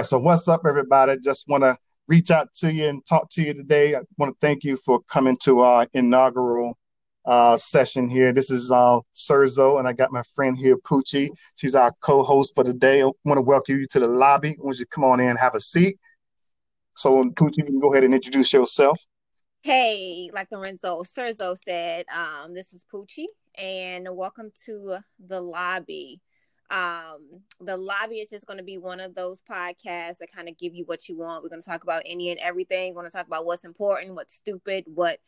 Right, so what's up, everybody? Just want to reach out to you and talk to you today. I want to thank you for coming to our inaugural uh, session here. This is uh, Serzo, and I got my friend here, Poochie. She's our co-host for today. I want to welcome you to the lobby. I want you to come on in have a seat. So, Poochie, you can go ahead and introduce yourself. Hey, like Lorenzo Serzo said, um, this is Poochie, and welcome to the lobby. Um, the lobby is just going to be one of those podcasts that kind of give you what you want. We're going to talk about any and everything. We're going to talk about what's important, what's stupid, what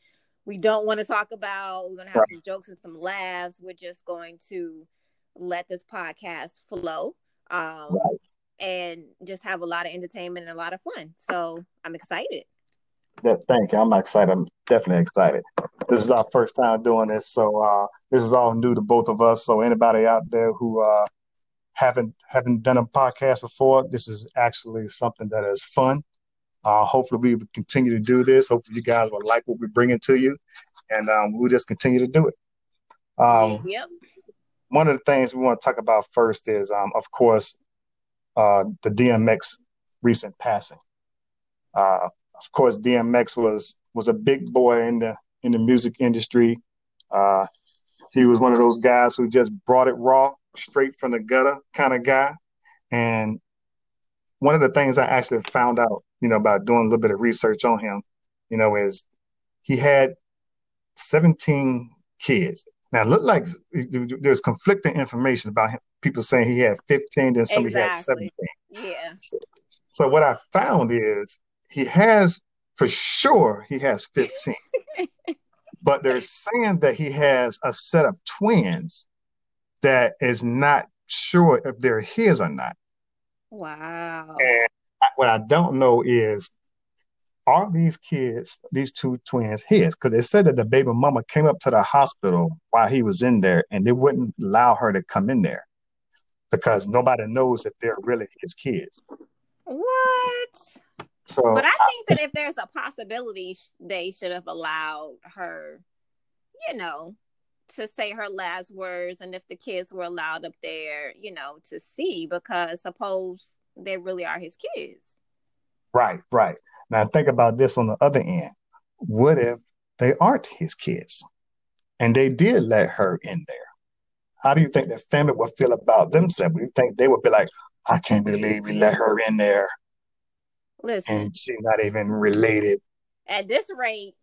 we don't want to talk about. We're going to have right. some jokes and some laughs. We're just going to let this podcast flow. Um, right. And just have a lot of entertainment and a lot of fun. So I'm excited. Yeah, thank you. I'm excited. I'm definitely excited. This is our first time doing this, so uh, this is all new to both of us. So anybody out there who uh, haven't haven't done a podcast before, this is actually something that is fun. Uh, hopefully, we will continue to do this. Hopefully, you guys will like what we're bringing to you, and um, we'll just continue to do it. Um, yep. One of the things we want to talk about first is, um, of course, uh, the DMX recent passing. Uh, of course, DMX was was a big boy in the in the music industry. Uh, he was one of those guys who just brought it raw straight from the gutter kind of guy. And one of the things I actually found out, you know, about doing a little bit of research on him, you know, is he had 17 kids. Now, it looked like there's conflicting information about him. People saying he had 15, then somebody exactly. had 17. Yeah. So, so what I found is he has, for sure, he has 15. but they're saying that he has a set of twins that is not sure if they're his or not. Wow. And what I don't know is are these kids, these two twins, his? Because they said that the baby mama came up to the hospital while he was in there and they wouldn't allow her to come in there because nobody knows if they're really his kids. What? So, but I think I, that if there's a possibility, they should have allowed her, you know, to say her last words and if the kids were allowed up there, you know, to see because suppose they really are his kids. Right, right. Now think about this on the other end. What if they aren't his kids and they did let her in there? How do you think the family would feel about themselves? Do you think they would be like, I can't believe we let her in there? Listen. And she's not even related. At this rate,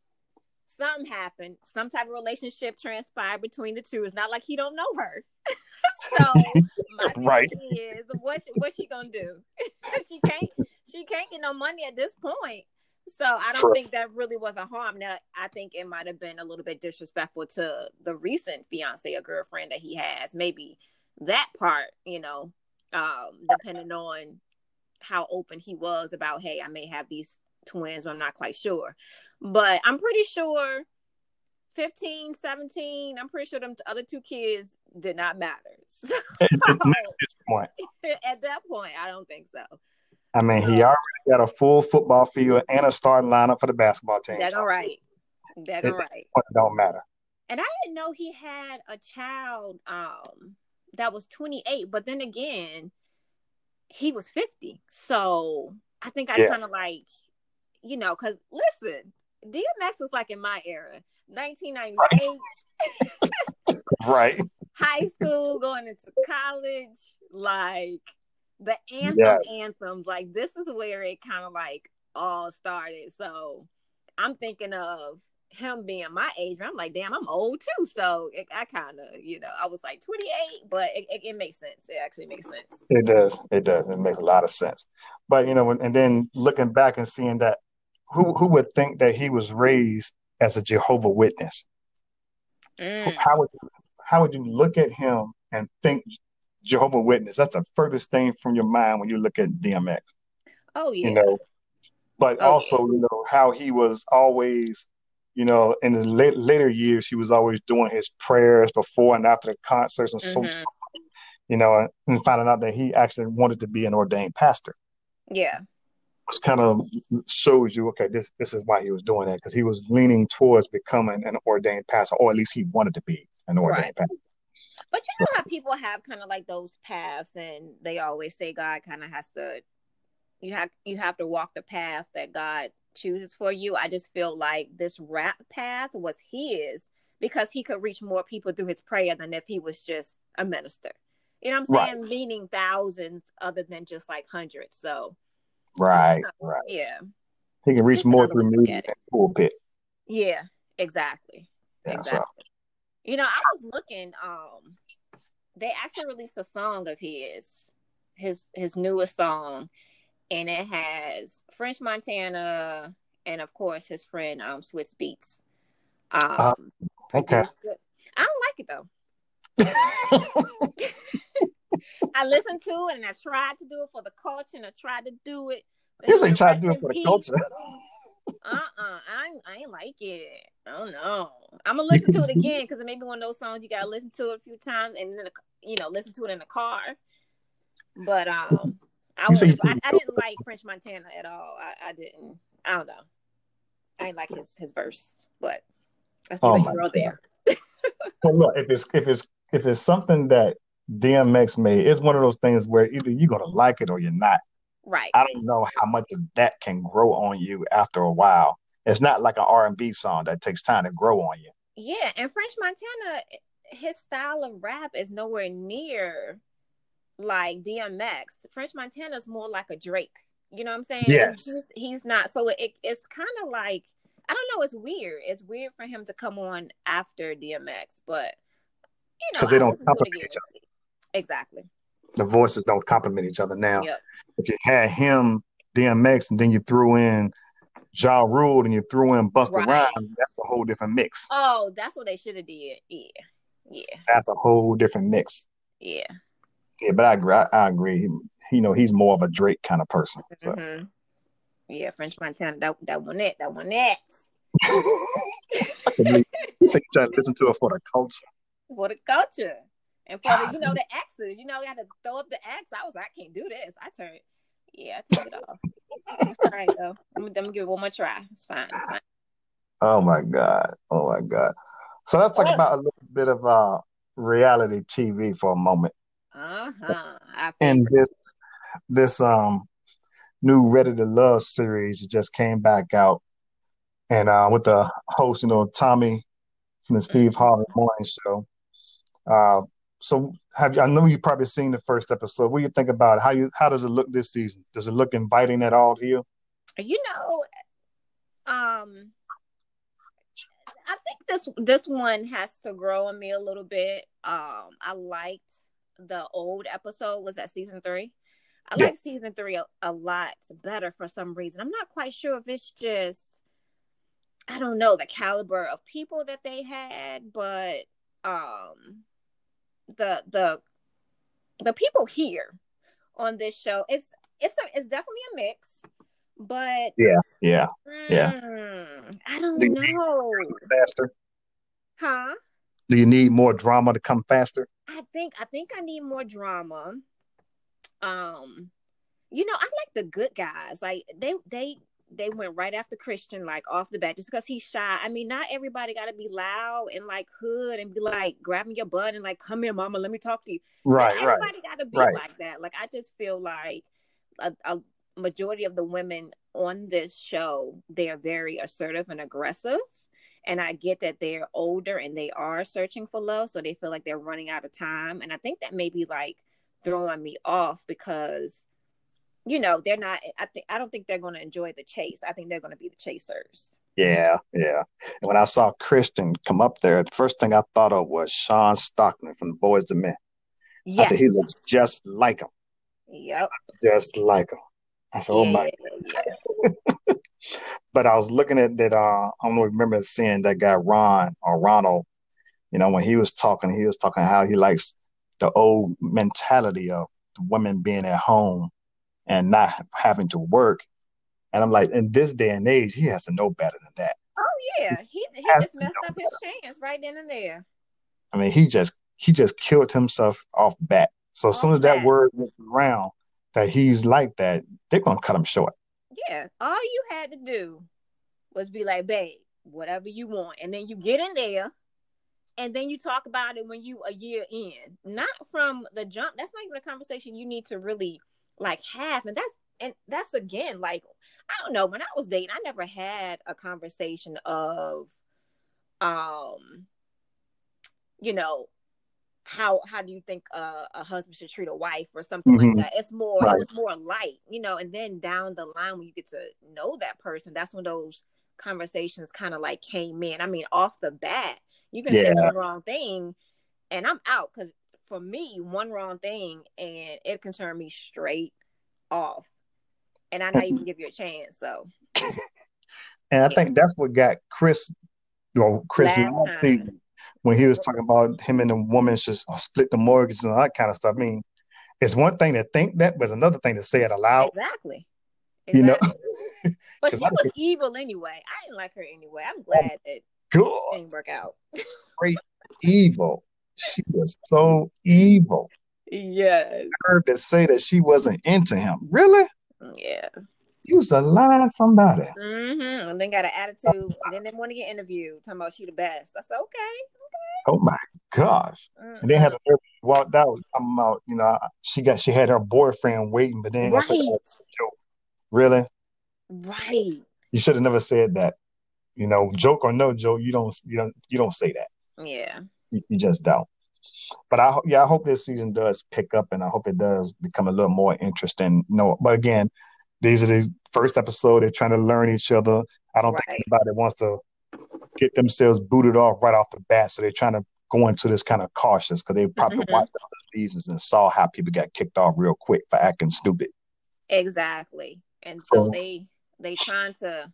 something happened, some type of relationship transpired between the two. It's not like he don't know her. so right. is what what she gonna do? she can't she can't get no money at this point. So I don't think that really was a harm. Now I think it might have been a little bit disrespectful to the recent fiance or girlfriend that he has. Maybe that part, you know, um, depending on how open he was about, hey, I may have these twins, but I'm not quite sure. But I'm pretty sure 15, 17, I'm pretty sure them other two kids did not matter. So, at this point. At that point, I don't think so. I mean, he already got a full football field and a starting lineup for the basketball team. That's all right. That's all right. Don't matter. And I didn't know he had a child um that was 28, but then again, he was 50. So I think I yeah. kind of like, you know, because listen, DMX was like in my era, 1998. right. High school, going into college, like the anthem yes. anthems, like this is where it kind of like all started. So I'm thinking of him being my age. I'm like, damn, I'm old too. So it, I kind of, you know, I was like 28, but it, it, it, makes sense. It actually makes sense. It does. It does. It makes a lot of sense. But you know, and then looking back and seeing that who who would think that he was raised as a Jehovah Witness? Mm. How would you, how would you look at him and think Jehovah Witness? That's the furthest thing from your mind when you look at DMX. Oh yeah. You know, but oh, also yeah. you know how he was always, you know, in the late, later years he was always doing his prayers before and after the concerts and mm-hmm. so. You know, and finding out that he actually wanted to be an ordained pastor. Yeah kind of shows you, okay, this this is why he was doing that because he was leaning towards becoming an ordained pastor, or at least he wanted to be an ordained right. pastor. But you know how people have kind of like those paths, and they always say God kind of has to you have you have to walk the path that God chooses for you. I just feel like this rap path was his because he could reach more people through his prayer than if he was just a minister. You know what I'm saying? Right. Meaning thousands other than just like hundreds. So Right, right. Yeah. He can reach more through music than pulpit. Yeah, exactly. Yeah, exactly. So. You know, I was looking, um, they actually released a song of his, his his newest song, and it has French Montana and of course his friend um Swizz Beatz. Um, uh, okay. I don't like it though. I listened to it and I tried to do it for the culture and I tried to do it. You say try to do it for the culture. uh uh I, I ain't like it. Oh no. I'm gonna listen to it again because it may be one of those songs you gotta listen to it a few times and then you know listen to it in the car. But um, I, was, I, I, didn't like French Montana at all. I, I didn't. I don't know. I didn't like his his verse, but that's oh the there. well, look, if it's if it's if it's something that DMX made, it's one of those things where either you're gonna like it or you're not. Right. I don't know how much of that can grow on you after a while. It's not like an R and B song that takes time to grow on you. Yeah, and French Montana, his style of rap is nowhere near like DMX. French Montana's more like a Drake. You know what I'm saying? Yes. He's, he's not. So it, it's kind of like I don't know. It's weird. It's weird for him to come on after DMX, but you know, because they don't complement each other. Exactly. The voices don't complement each other now. Yep. If you had him, DMX, and then you threw in Ja Rule and you threw in Busta right. Rhymes, that's a whole different mix. Oh, that's what they should have did. Yeah, yeah. That's a whole different mix. Yeah. Yeah, but I agree. I, I agree. He, you know, he's more of a Drake kind of person. So. Mm-hmm. Yeah, French Montana. That that one That That one it. you say you try to listen to it for the culture. For the culture. And for the, you know, the X's, you know, we had to throw up the X. I was like, I can't do this. I turned, yeah, I turned it off. It's all right though. I'm, I'm, gonna give it one more try. It's fine. It's fine. Oh my god. Oh my god. So let's talk about a little bit of uh reality TV for a moment. Uh huh. And this this um new Ready to Love series just came back out, and uh with the host, you know, Tommy from the Steve mm-hmm. Harvey Morning Show. Uh, so have you, I know you've probably seen the first episode. What do you think about it? How you how does it look this season? Does it look inviting at all to you? You know, um I think this this one has to grow on me a little bit. Um I liked the old episode was that season 3. I yeah. like season 3 a, a lot better for some reason. I'm not quite sure if it's just I don't know the caliber of people that they had, but um the the the people here on this show it's it's a, it's definitely a mix but yeah yeah yeah. Mm, i don't do know. faster? Huh? Do you need more drama to come faster? I think i think i need more drama. Um you know i like the good guys. Like they they they went right after Christian, like off the bat, just because he's shy. I mean, not everybody got to be loud and like hood and be like grabbing your butt and like, come here, mama, let me talk to you. Right, not right. Everybody got to be right. like that. Like, I just feel like a, a majority of the women on this show, they are very assertive and aggressive. And I get that they're older and they are searching for love, so they feel like they're running out of time. And I think that may be like throwing me off because you know they're not i think i don't think they're going to enjoy the chase. I think they're going to be the chasers. Yeah yeah. And when i saw christian come up there the first thing i thought of was Shawn Stockman from the Boyz II Men. Yes. i said he looks just like him. Yep. Just like him. I said oh my yeah. but i was looking at that uh i don't remember seeing that guy ron or ronald you know when he was talking he was talking how he likes the old mentality of women being at home and not having to work. And I'm like, in this day and age, he has to know better than that. Oh yeah, he he just messed up his chance right then and there. I mean, he just he just killed himself off bat. So as soon as that word went around that he's like that, they're gonna cut him short. Yeah, all you had to do was be like, babe, whatever you want, and then you get in there, and then you talk about it when you a year in, not from the jump. That's not even a conversation you need to really like half and that's and that's again like I don't know. When I was dating, I never had a conversation of, um, you know, how how do you think a, a husband should treat a wife or something mm-hmm. like that? It's more right. it was more light, you know. And then down the line, when you get to know that person, that's when those conversations kind of like came in. I mean, off the bat, you can yeah. say the wrong thing, and I'm out because for me, one wrong thing and it can turn me straight off and I not even give you a chance. So, and I yeah. think that's what got Chris, or Chris Nancy, when he was talking about him and the woman should uh, split the mortgage and all that kind of stuff. I mean, it's one thing to think that, but it's another thing to say it aloud. Exactly. exactly. You know, but she was evil anyway. I didn't like her anyway. I'm oh glad oh, that didn't work out. Great evil. She was so evil. Yes. I heard to say that she wasn't into him. Really? Yeah. You was a lie somebody. Mm-hmm. And then got an attitude. And then they want to get interviewed, talking about she the best. I said, okay, okay. Oh my gosh. Mm-hmm. And then had to walked out. I'm out, you know, she got she had her boyfriend waiting, but then right. Said, oh, really? Right. You should have never said that. You know, joke or no joke, you don't you don't you don't say that. Yeah. You, you just don't but I yeah, I hope this season does pick up, and I hope it does become a little more interesting. No, but again, these are the first episode. They're trying to learn each other. I don't right. think anybody wants to get themselves booted off right off the bat, so they're trying to go into this kind of cautious because they probably mm-hmm. watched other seasons and saw how people got kicked off real quick for acting stupid. Exactly, and so, so they they trying to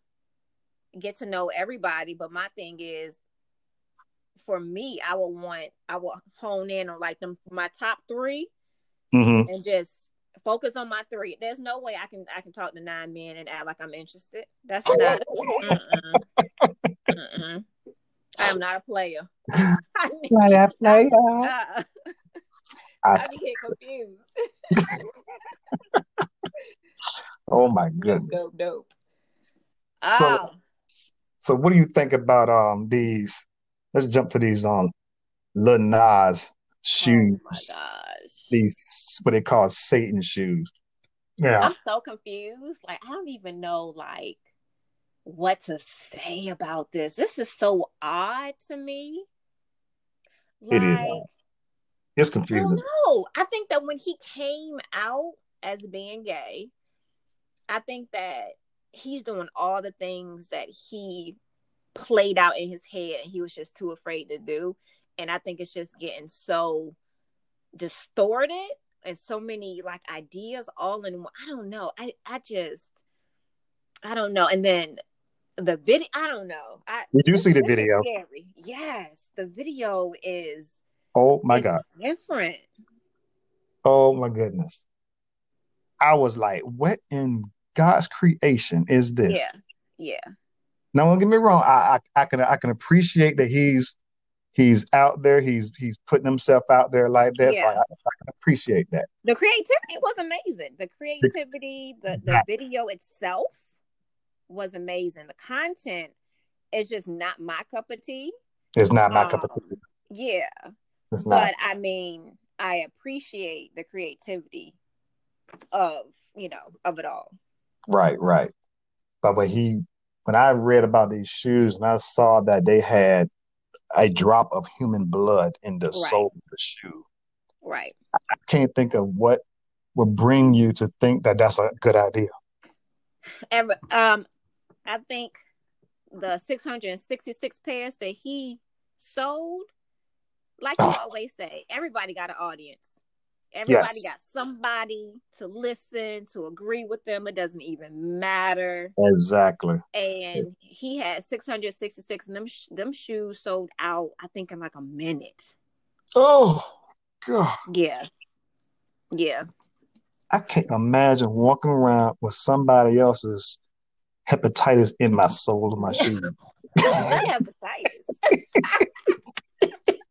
get to know everybody. But my thing is, for me, I would want I will hone in on like them my top 3 mm-hmm. and just focus on my three. There's no way I can I can talk to nine men and act like I'm interested. That's not. mm-mm, mm-mm. I am not a player. not a player. Uh, I get confused. oh my goodness. Dope, dope. So, oh. so what do you think about um these let's jump to these um Lil Nas shoes. Oh my gosh. These what they call Satan shoes. Yeah. I'm so confused. Like I don't even know like what to say about this. This is so odd to me. Like, it is. It's confusing. No, I think that when he came out as being gay, I think that he's doing all the things that he played out in his head and he was just too afraid to do. And I think it's just getting so distorted and so many like ideas all in one. I don't know. I I just I don't know. And then the video I don't know. I Did you see the video? Yes, the video is Oh my god. Different. Oh my goodness. I was like, what in God's creation is this? Yeah. Yeah. Now, don't get me wrong. I, I, I can I can appreciate that he's he's out there. He's he's putting himself out there like that. Yeah. So I, I, can appreciate that. The creativity was amazing. The creativity, the the video itself was amazing. The content is just not my cup of tea. It's not my um, cup of tea. Um, yeah. It's not. But I mean, I appreciate the creativity of you know of it all. Right, right. But when he when I read about these shoes and I saw that they had a drop of human blood in the right. sole of the shoe, right? I can't think of what would bring you to think that that's a good idea. And um, I think the 666 pairs that he sold, like you always say, everybody got an audience. Everybody yes. got somebody to listen, to agree with them. It doesn't even matter. Exactly. And he had 666, and them, them shoes sold out, I think, in like a minute. Oh, God. Yeah. Yeah. I can't imagine walking around with somebody else's hepatitis in my sole of my shoe. hepatitis.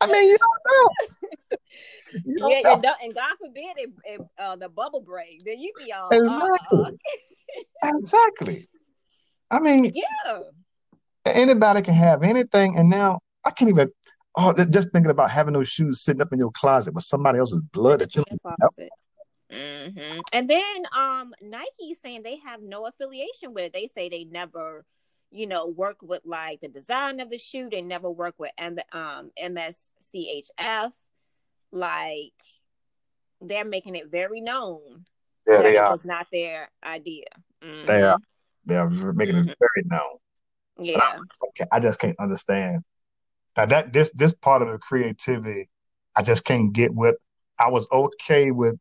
I mean, you don't know. yeah, and, and, God forbid it, it uh, the bubble break, then you be all exactly, uh, exactly. I mean, yeah, anybody can have anything, and now I can't even. Oh, just thinking about having those shoes sitting up in your closet with somebody else's blood that you. Mm-hmm. And then um Nike saying they have no affiliation with it. They say they never, you know, work with like the design of the shoe. They never work with M- um MSCHF. Like they're making it very known. Yeah, they are. It's not their idea. Mm-hmm. They are. They are making mm-hmm. it very known. Yeah. I, okay, I just can't understand. Now that this this part of the creativity, I just can't get with. I was okay with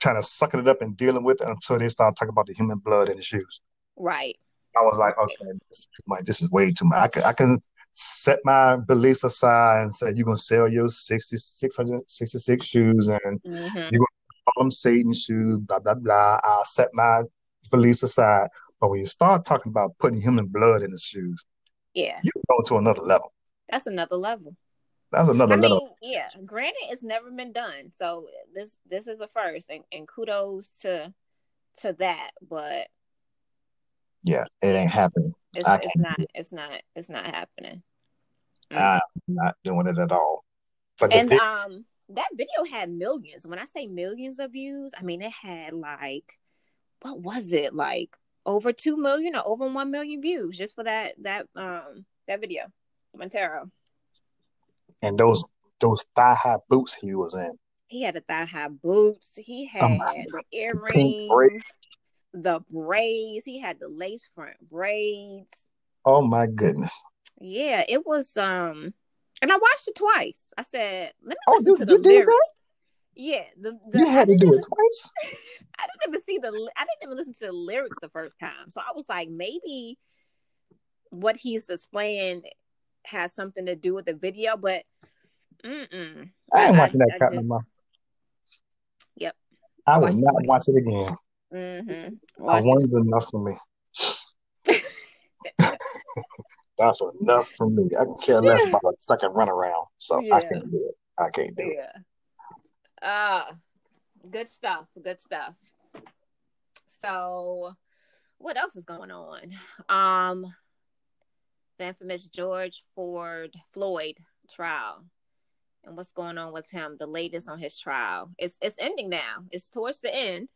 trying to sucking it up and dealing with it until they started talking about the human blood in the shoes. Right. I was like, okay, this is too much. This is way too much. I can, I can set my beliefs aside and say you're gonna sell your 60, 666 shoes and mm-hmm. you're gonna call them Satan shoes, blah blah blah. I'll set my beliefs aside. But when you start talking about putting human blood in the shoes, yeah, you go to another level. That's another level. That's another I level. Mean, yeah, granted, it's never been done, so this this is a first, and, and kudos to to that. But yeah, it ain't happening. It's, it's not. It's not. It's not happening. Mm. I'm not doing it at all. But and um, that video had millions. When I say millions of views, I mean it had like, what was it like? Over two million or over one million views just for that that um that video, Montero. And those those thigh high boots he was in. He had the thigh high boots. He had um, the earrings the braids. He had the lace front braids. Oh my goodness. Yeah, it was um and I watched it twice. I said, let me oh, listen you, to the lyrics. That? Yeah, the, the you had to do it twice. I didn't even see the. I didn't even listen to the lyrics the first time, so I was like, maybe what he's displaying has something to do with the video, but mm-mm. I ain't watching that I, just, no Yep. I will not twice. watch it again. Mm-hmm. One's enough for me. That's enough for me. I can care less about a second run around. So yeah. I can't do it. I can't do yeah. it. Ah, uh, good stuff. Good stuff. So, what else is going on? Um, the infamous George Ford Floyd trial and what's going on with him. The latest on his trial. It's it's ending now. It's towards the end.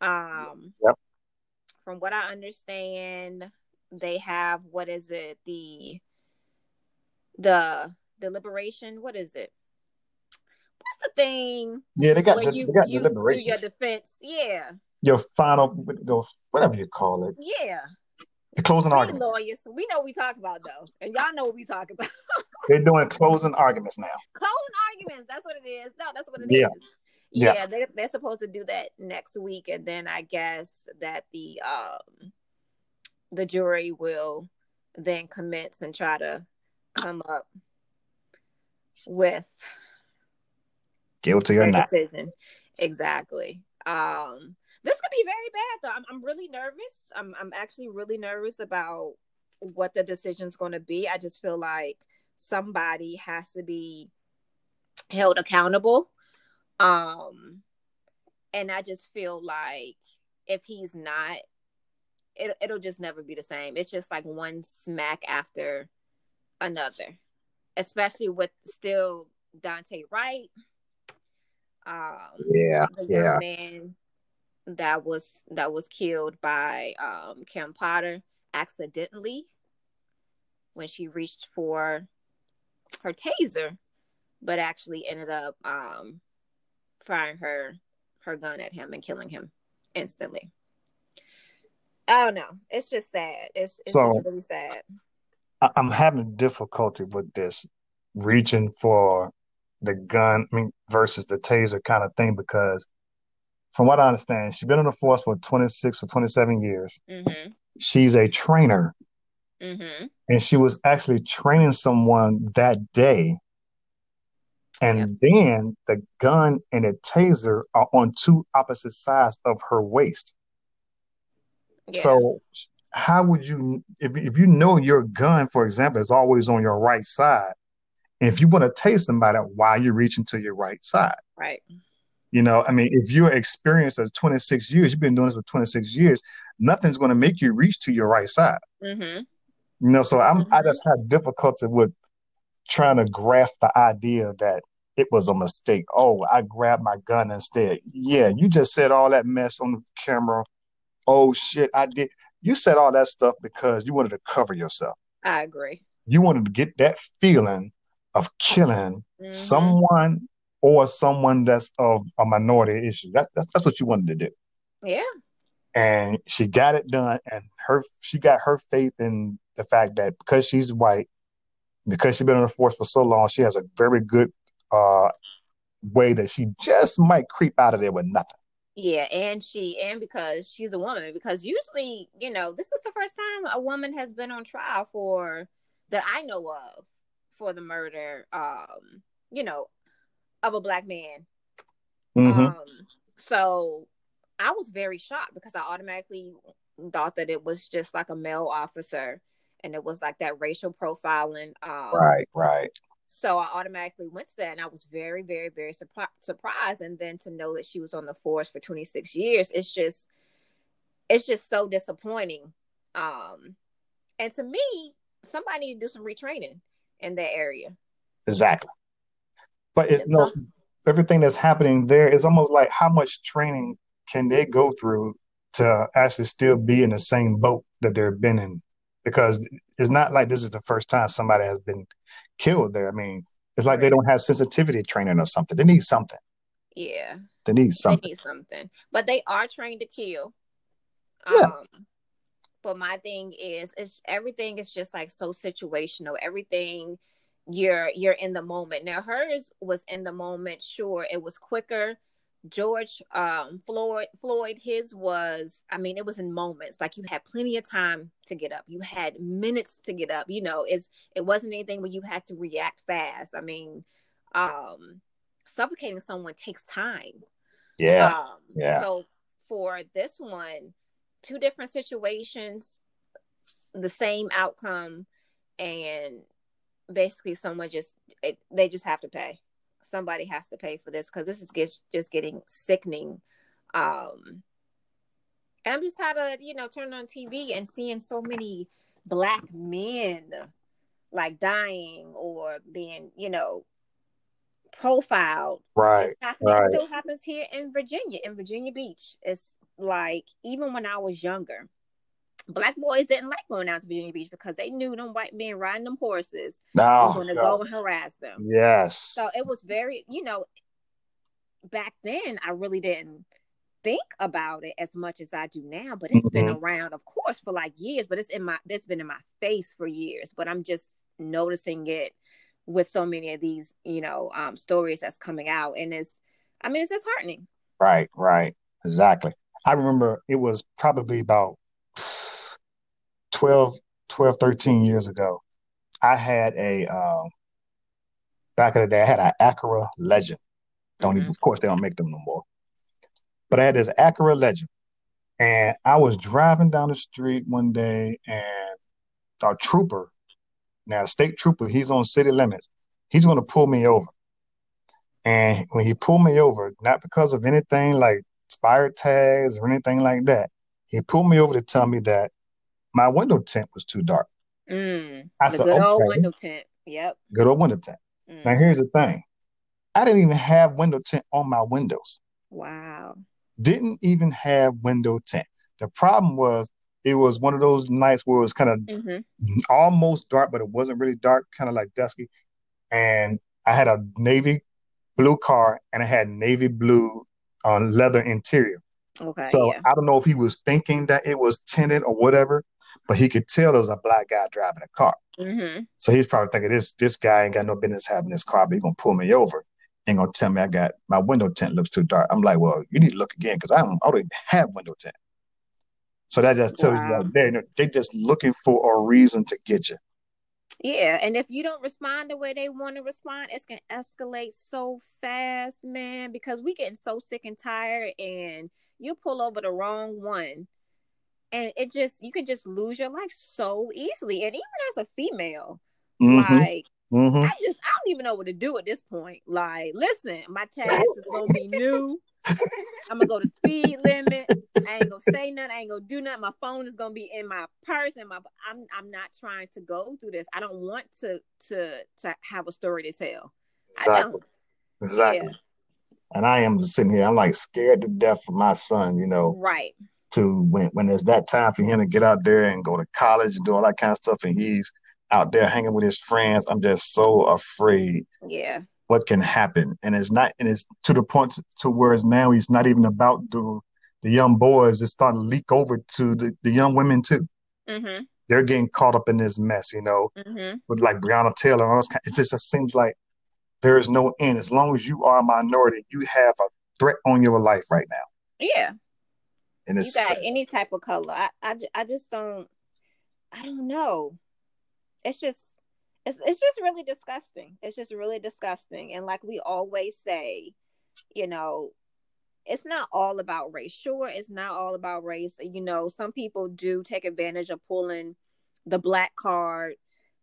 Um, yep. From what I understand, they have what is it? The the deliberation. What is it? What's the thing? Yeah, they got the, you, they got you deliberation. Your defense. Yeah. Your final, whatever you call it. Yeah. The closing we arguments. Lawyers, we know what we talk about though, and y'all know what we talk about. They're doing closing arguments now. Closing arguments. That's what it is. No, that's what it yeah. is yeah, yeah they, they're supposed to do that next week and then i guess that the um the jury will then commence and try to come up with guilty or not. decision. Exactly. Um this could be very bad though. I'm, I'm really nervous. I'm, I'm actually really nervous about what the decision's going to be. I just feel like somebody has to be held accountable um, and I just feel like if he's not, it, it'll just never be the same. It's just like one smack after another, especially with still Daunte Wright. Um, yeah, yeah. man that was that was killed by um, Kim Potter accidentally when she reached for her taser, but actually ended up um, firing her her gun at him and killing him instantly. I don't know. It's just sad. It's, it's so, just really sad. I'm having difficulty with this reaching for the gun I mean, versus the taser kind of thing because from what I understand, she's been in the force for 26 or 27 years. Mm-hmm. She's a trainer. Mm-hmm. And she was actually training someone that day and yep. then the gun and the taser are on two opposite sides of her waist. Yeah. So how would you if if you know your gun, for example, is always on your right side, if you want to tase somebody, why you're reaching to your right side? Right. You know, I mean, if you're experienced of 26 years, you've been doing this for 26 years, nothing's going to make you reach to your right side. Mm-hmm. You know, so I'm mm-hmm. I just had difficulty with trying to grasp the idea that it was a mistake. Oh, I grabbed my gun instead. Yeah, you just said all that mess on the camera. Oh shit, I did. You said all that stuff because you wanted to cover yourself. I agree. You wanted to get that feeling of killing mm-hmm. someone or someone that's of a minority issue. That, that's that's what you wanted to do. Yeah. And she got it done, and her she got her faith in the fact that because she's white, because she's been on the force for so long, she has a very good uh, way that she just might creep out of there with nothing. Yeah, and she and because she's a woman, because usually, you know, this is the first time a woman has been on trial for that I know of for the murder, um, you know, of a black man. Mm-hmm. Um, so I was very shocked because I automatically thought that it was just like a male officer and it was like that racial profiling. Um, right, right. So I automatically went to that, and I was very, very, very surpri- surprised. And then to know that she was on the force for 26 years, it's just, it's just so disappointing. Um, and to me, somebody need to do some retraining in that area. Exactly. But it's no everything that's happening there is almost like how much training can they go through to actually still be in the same boat that they've been in? Because it's not like this is the first time somebody has been killed there. I mean, it's like right. they don't have sensitivity training or something. They need something. Yeah. They need something. They need something. But they are trained to kill. Yeah. Um, but my thing is it's everything is just like so situational. Everything you're you're in the moment. Now hers was in the moment, sure. It was quicker George um, Floyd Floyd his was I mean it was in moments. Like you had plenty of time to get up. You had minutes to get up. You know it's it wasn't anything where you had to react fast. I mean um suffocating someone takes time. Yeah. Um, yeah. so for this one two different situations the same outcome and basically someone just it, they just have to pay somebody has to pay for this because this is just, just getting sickening. Um, and I'm just tired of, you know, turning on TV and seeing so many black men like dying or being, you know, profiled. Right. right. It still happens here in Virginia, in Virginia Beach. It's like even when I was younger, black boys didn't like going out to Virginia Beach because they knew them white men riding them horses no, was going to no. go and harass them. Yes. So it was very, you know, back then I really didn't think about it as much as I do now, but it's mm-hmm. been around, of course, for like years. But it's in my, it's been in my face for years. But I'm just noticing it with so many of these, you know, um, stories that's coming out, and it's, I mean, it's disheartening. Right. Right. Exactly. I remember it was probably about 12, 12 13 years ago, I had a um, back in the day, I had an Acura Legend. Don't mm-hmm. even, of course, they don't make them no more. But I had this Acura Legend, and I was driving down the street one day, and our trooper, now state trooper, he's on city limits. He's going to pull me over, and when he pulled me over, not because of anything like expired tags or anything like that, he pulled me over to tell me that my window tint was too dark. Mm, I said, good old window tint. Yep. Good old window tint. Mm. Now here's the thing. I didn't even have window tint on my windows. Wow. Didn't even have window tint. The problem was it was one of those nights where it was kind of mm-hmm. almost dark, but it wasn't really dark, kind of like dusky. And I had a navy blue car and I had navy blue uh, leather interior. Okay. So yeah. I don't know if he was thinking that it was tinted or whatever, but he could tell there was a black guy driving a car. Mm-hmm. So he's probably thinking this this guy ain't got no business having this car, but he's gonna pull me over. Ain't gonna tell me I got my window tint looks too dark. I'm like, well, you need to look again because I don't already have window tint. So that just tells wow. you that they they just looking for a reason to get you. Yeah, and if you don't respond the way they want to respond, it's gonna escalate so fast, man. Because we getting so sick and tired, and you pull over the wrong one, and it just you could just lose your life so easily. And even as a female, mm-hmm. like mm-hmm. I just I don't even know what to do at this point. Like, listen, my tax is gonna be new. I'm gonna go to speed limit. I ain't gonna say nothing. I ain't gonna do nothing. My phone is gonna be in my purse, and my I'm I'm not trying to go through this. I don't want to to to have a story to tell. Exactly. Exactly. Yeah. And I am just sitting here, I'm like scared to death for my son, you know. Right. To when when there's that time for him to get out there and go to college and do all that kind of stuff, and he's out there hanging with his friends. I'm just so afraid. Yeah. What can happen? And it's not, and it's to the point to where it's now he's not even about the the young boys. It's starting to leak over to the, the young women too. Mm-hmm. They're getting caught up in this mess, you know, mm-hmm. with like Breonna Taylor. And all this kind, it just, just seems like there is no end. As long as you are a minority, you have a threat on your life right now. Yeah. And it's you got any type of color. I, I, I just don't. I don't know it's just it's it's just really disgusting. It's just really disgusting. And like we always say, you know, it's not all about race. Sure, it's not all about race. You know, some people do take advantage of pulling the black card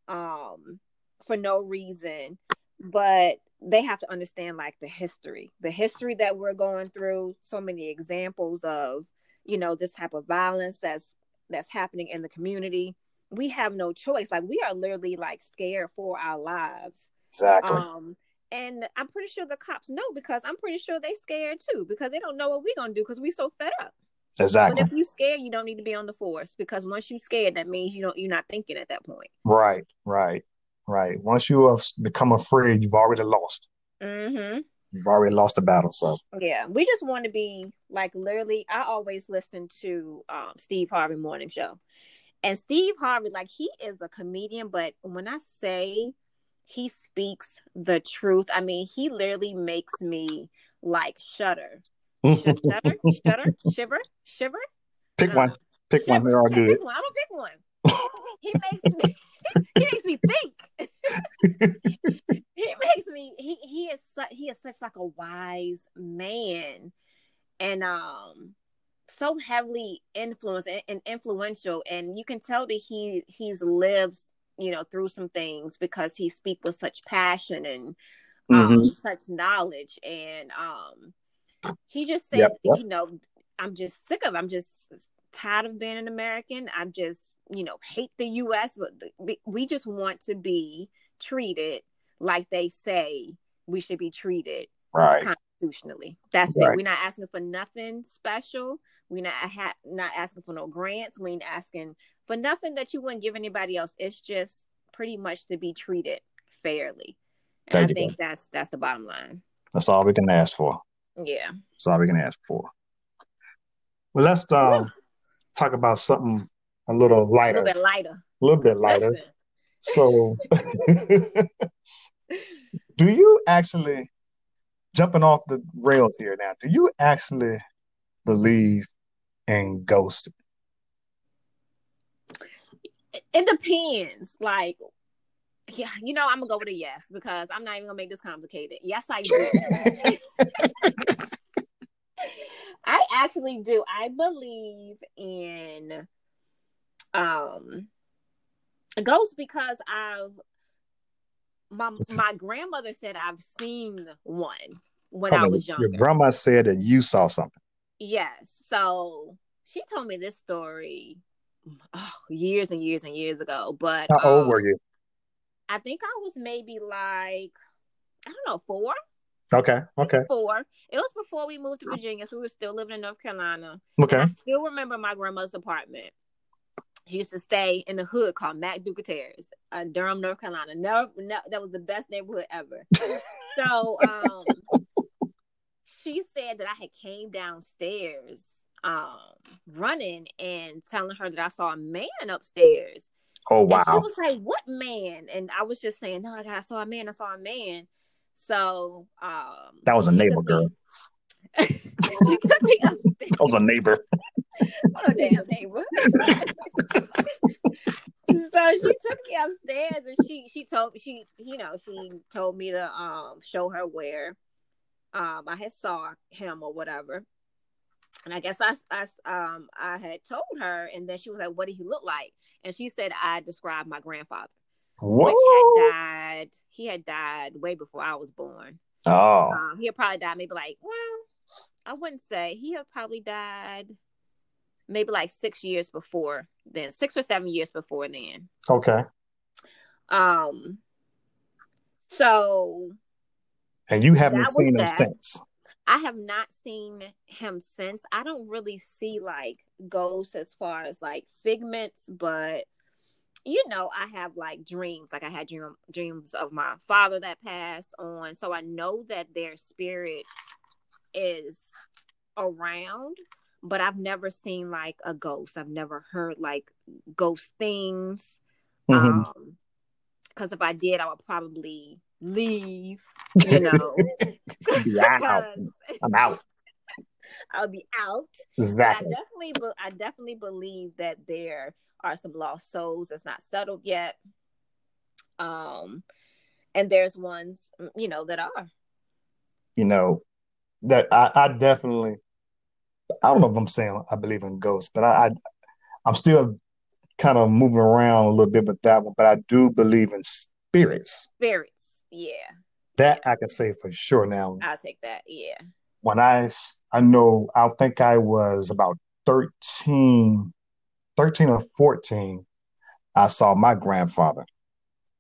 um for no reason, but they have to understand like the history, the history that we're going through, so many examples of, you know, this type of violence that's that's happening in the community we have no choice. Like we are literally like scared for our lives. Exactly. Um, and I'm pretty sure the cops know because I'm pretty sure they scared too because they don't know what we're gonna do because we're so fed up. Exactly. But if you scared, you don't need to be on the force because once you scared, that means you don't you're not thinking at that point. Right, right, right. Once you have become afraid, you've already lost. Mm-hmm. You've already lost the battle. So yeah, we just want to be like literally. I always listen to um, Steve Harvey morning show, and Steve Harvey, like he is a comedian, but when I say he speaks the truth, I mean he literally makes me like shudder. shudder, shudder, shiver, shiver. Pick one. Pick shiver. one. They're all good. I don't pick one. he makes me he makes me think. he makes me he he is such he is such like a wise man. And um so heavily influenced and, and influential and you can tell that he he's lived you know through some things because he speak with such passion and um, mm-hmm. such knowledge and um he just said yep, yep. you know i'm just sick of it. i'm just tired of being an american i'm just you know hate the us but we just want to be treated like they say we should be treated right constitutionally that's right. it we're not asking for nothing special we're not ha- not asking for no grants. We ain't asking for nothing that you wouldn't give anybody else. It's just pretty much to be treated fairly. And Thank I think that's that's the bottom line. That's all we can ask for. Yeah. That's all we can ask for. Well, let's um, talk about something a little lighter. A little bit lighter. A little bit lighter. So, do you actually, jumping off the rails here now, do you actually believe in ghosted? It depends. Like, yeah, you know, I'm gonna go with a yes because I'm not even gonna make this complicated. Yes, I do. I actually do. I believe in um ghosts because I've my my grandmother said I've seen one when I was younger. Your grandma said that you saw something. Yes. So she told me this story oh, years and years and years ago. But how um, old were you? I think I was maybe like I don't know four. Okay. Okay. Four. It was before we moved to Virginia, so we were still living in North Carolina. Okay. And I still remember my grandmother's apartment. She used to stay in the hood called McDougald Terrace, uh, Durham, North Carolina. No, no, that was the best neighborhood ever. so, um, she said that I had came downstairs um running and telling her that I saw a man upstairs. Oh wow. And she was like, What man? And I was just saying, No, I saw a man, I saw a man. So um That was a neighbor girl. she took me upstairs. That was a neighbor. what a damn neighbor. so she took me upstairs and she she told she you know she told me to um show her where um I had saw him or whatever. And I guess I, I um I had told her, and then she was like, "What did he look like?" And she said I described my grandfather, Whoa. which had died. He had died way before I was born. Oh, um, he had probably died maybe like well, I wouldn't say he had probably died maybe like six years before then, six or seven years before then. Okay. Um. So and you haven't seen him since. I have not seen him since. I don't really see like ghosts as far as like figments, but you know, I have like dreams. Like I had dream, dreams of my father that passed on, so I know that their spirit is around. But I've never seen like a ghost. I've never heard like ghost things. Mm-hmm. Um, because if I did, I would probably leave. You know, out. I'm out. I'll be out. Exactly. But I definitely, I definitely believe that there are some lost souls that's not settled yet. Um, and there's ones, mm, you know, that are. You know, that I, I definitely, I don't know if I'm saying I believe in ghosts, but I, I I'm still kind of moving around a little bit with that one, but I do believe in spirits. Spirits, yeah. That yeah. I can say for sure now. I'll take that, yeah. When I, I know, I think I was about 13, 13 or 14, I saw my grandfather.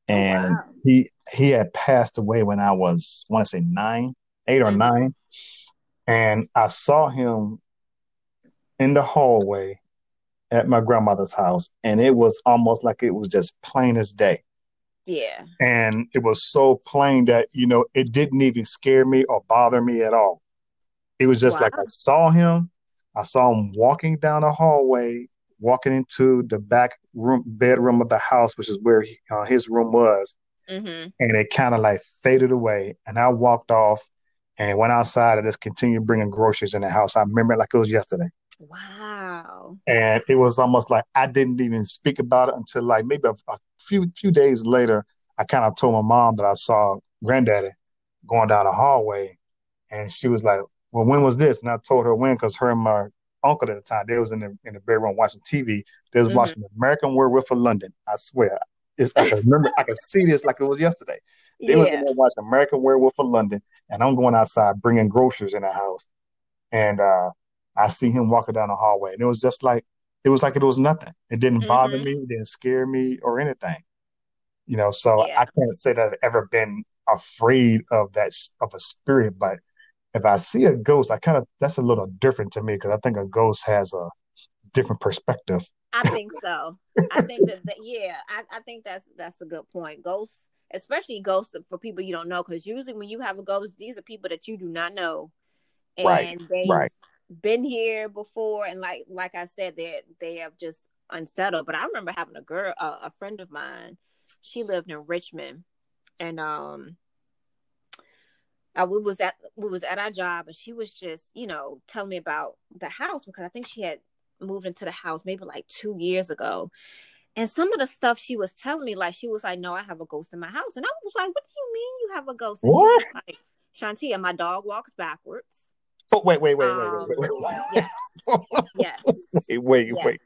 Oh, and wow. he he had passed away when I was, I want to say nine, 8 or mm-hmm. nine. And I saw him in the hallway at my grandmother's house, and it was almost like it was just plain as day. Yeah. And it was so plain that, you know, it didn't even scare me or bother me at all. It was just wow. like I saw him, I saw him walking down the hallway, walking into the back room bedroom of the house, which is where he, uh, his room was. Mm-hmm. And it kind of like faded away. And I walked off and went outside and just continued bringing groceries in the house. I remember it like it was yesterday. Wow. And it was almost like I didn't even speak about it until like maybe a, a few few days later. I kind of told my mom that I saw granddaddy going down the hallway, and she was like, "Well, when was this?" And I told her when because her and my uncle at the time they was in the in the bedroom watching TV. They was mm-hmm. watching American Werewolf of London. I swear, it's I can remember I can see this like it was yesterday. They yeah. was in there watching American Werewolf of London, and I'm going outside bringing groceries in the house, and uh, I see him walking down the hallway, and it was just like it was like it was nothing. It didn't mm-hmm. bother me, it didn't scare me or anything. You know, so yeah. I can't say that I've ever been afraid of that of a spirit, but if I see a ghost, I kind of that's a little different to me because I think a ghost has a different perspective. I think so. I think that, that yeah, I, I think that's that's a good point. Ghosts, especially ghosts for people you don't know, because usually when you have a ghost, these are people that you do not know, and right, they right been here before and like like I said they they have just unsettled but I remember having a girl uh, a friend of mine she lived in Richmond and um I, we was at we was at our job and she was just you know telling me about the house because I think she had moved into the house maybe like 2 years ago and some of the stuff she was telling me like she was like no I have a ghost in my house and I was like what do you mean you have a ghost and what? she was like Shantia my dog walks backwards Oh wait, wait, wait, um, wait, wait, wait, wait. Yes. yes. Wait, wait, yes. wait.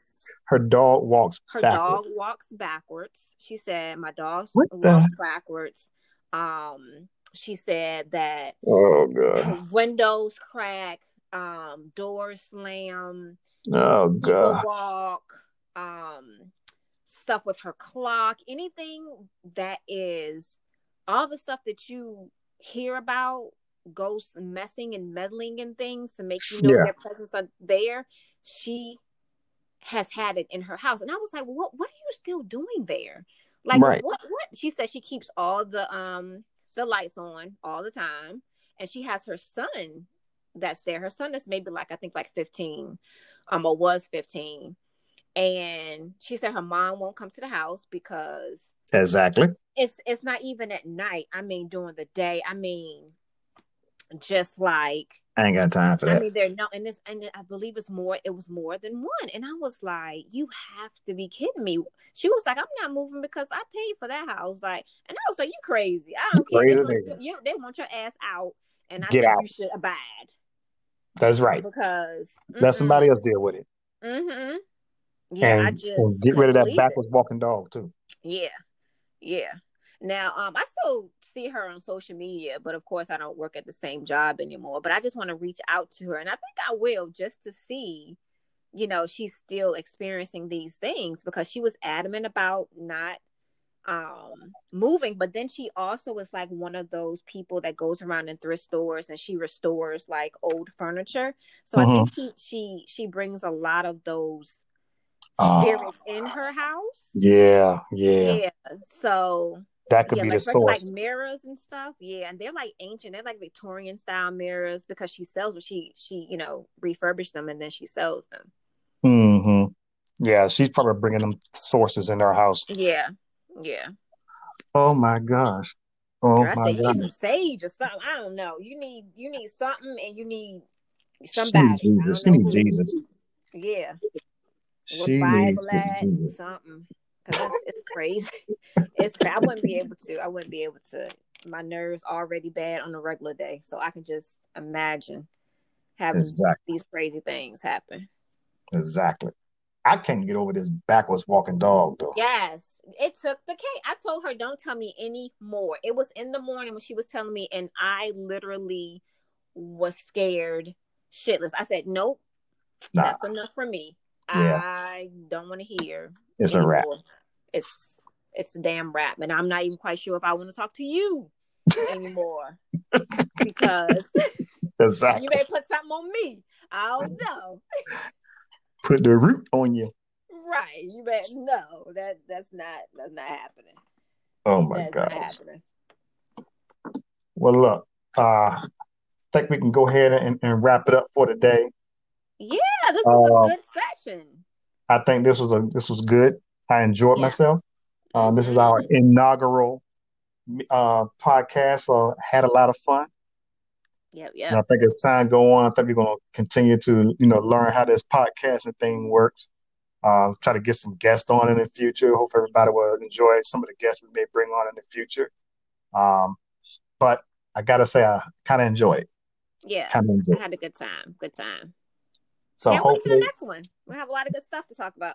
Her dog walks. Her backwards. dog walks backwards. She said, "My dog what walks the? backwards." Um, she said that. Oh god. Windows crack. Um, doors slam. Oh god. Walk. Um, stuff with her clock. Anything that is all the stuff that you hear about ghosts messing and meddling in things to make you know yeah. their presence are there. She has had it in her house, and I was like, "What? What are you still doing there? Like, right. what? What?" She said she keeps all the um the lights on all the time, and she has her son that's there. Her son is maybe like I think like fifteen, um, or was fifteen, and she said her mom won't come to the house because exactly it's it's not even at night. I mean, during the day. I mean, just like I ain't got time for that. I mean, they're no, and this, and I believe it's more. It was more than one, and I was like, "You have to be kidding me." She was like, "I'm not moving because I paid for that house." Like, and I was like, "You crazy? I don't care. They want, you, they want, your ass out, and I Get think out. you should abide." That's right. Because mm-hmm. let somebody else deal with it. Mm-hmm. Yeah, and, I just and get rid of that backwards it. walking dog too. Yeah, yeah. Now, um, I still see her on social media, but of course, I don't work at the same job anymore. But I just want to reach out to her, and I think I will just to see, you know, she's still experiencing these things because she was adamant about not um moving but then she also is like one of those people that goes around in thrift stores and she restores like old furniture so mm-hmm. i think she she she brings a lot of those ah. spirits uh, in her house yeah yeah yeah so that could yeah, be like, the source like mirrors and stuff yeah and they're like ancient they're like victorian style mirrors because she sells she she you know refurbished them and then she sells them mm-hmm yeah she's probably bringing them sources in her house yeah yeah. Oh my gosh. Oh Girl, I my said, gosh. Some sage or something. I don't know. You need you need something, and you need somebody. She needs Jesus. She needs Jesus. Yeah. She needs Jesus. something because it's, it's crazy. it's I wouldn't be able to. I wouldn't be able to. My nerves already bad on a regular day, so I can just imagine having exactly. these crazy things happen. Exactly. I can't get over this backwards walking dog though. Yes, it took the cake. I told her, "Don't tell me any more." It was in the morning when she was telling me, and I literally was scared shitless. I said, "Nope, nah. that's enough for me. Yeah. I don't want to hear." It's anymore. a wrap. It's it's a damn wrap, and I'm not even quite sure if I want to talk to you anymore because exactly. you may put something on me. I don't know put the root on you. Right. You bet no, that that's not that's not happening. Oh my god. Well look, uh I think we can go ahead and, and wrap it up for today. Yeah, this was uh, a good session. I think this was a this was good. I enjoyed yeah. myself. Uh, this is our mm-hmm. inaugural uh, podcast, so had a lot of fun. Yep, yeah. I think as time go on, I think we're going to continue to, you know, learn how this podcasting thing works. Um, try to get some guests on in the future. Hope everybody will enjoy some of the guests we may bring on in the future. Um, but I gotta say, I kind of enjoy it. Yeah, kind of I had a good time. Good time. So Can't hopefully, wait to the next one. We'll have a lot of good stuff to talk about.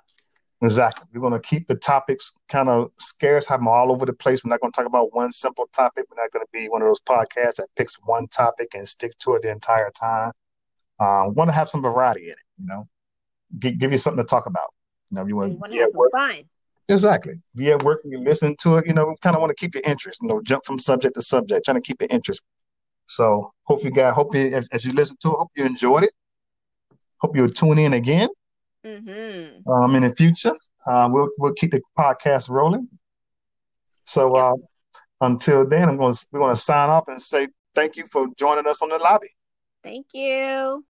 Exactly. We're going to keep the topics kind of scarce, have them all over the place. We're not going to talk about one simple topic. We're not going to be one of those podcasts that picks one topic and stick to it the entire time. Um, want to have some variety in it, you know, G- give you something to talk about. You know, you want, to have some fun. Exactly. If you're at work and you listen to it, you know, kind of want to keep your interest, you know, jump from subject to subject, trying to keep your interest. So hope you guys, hope you, as, as you listen to it, hope you enjoyed it. Hope you'll tune in again. Mm-hmm. Um, in the future, uh, we'll we'll keep the podcast rolling. So uh, until then, I'm going to we're going to sign off and say thank you for joining us on the lobby. Thank you.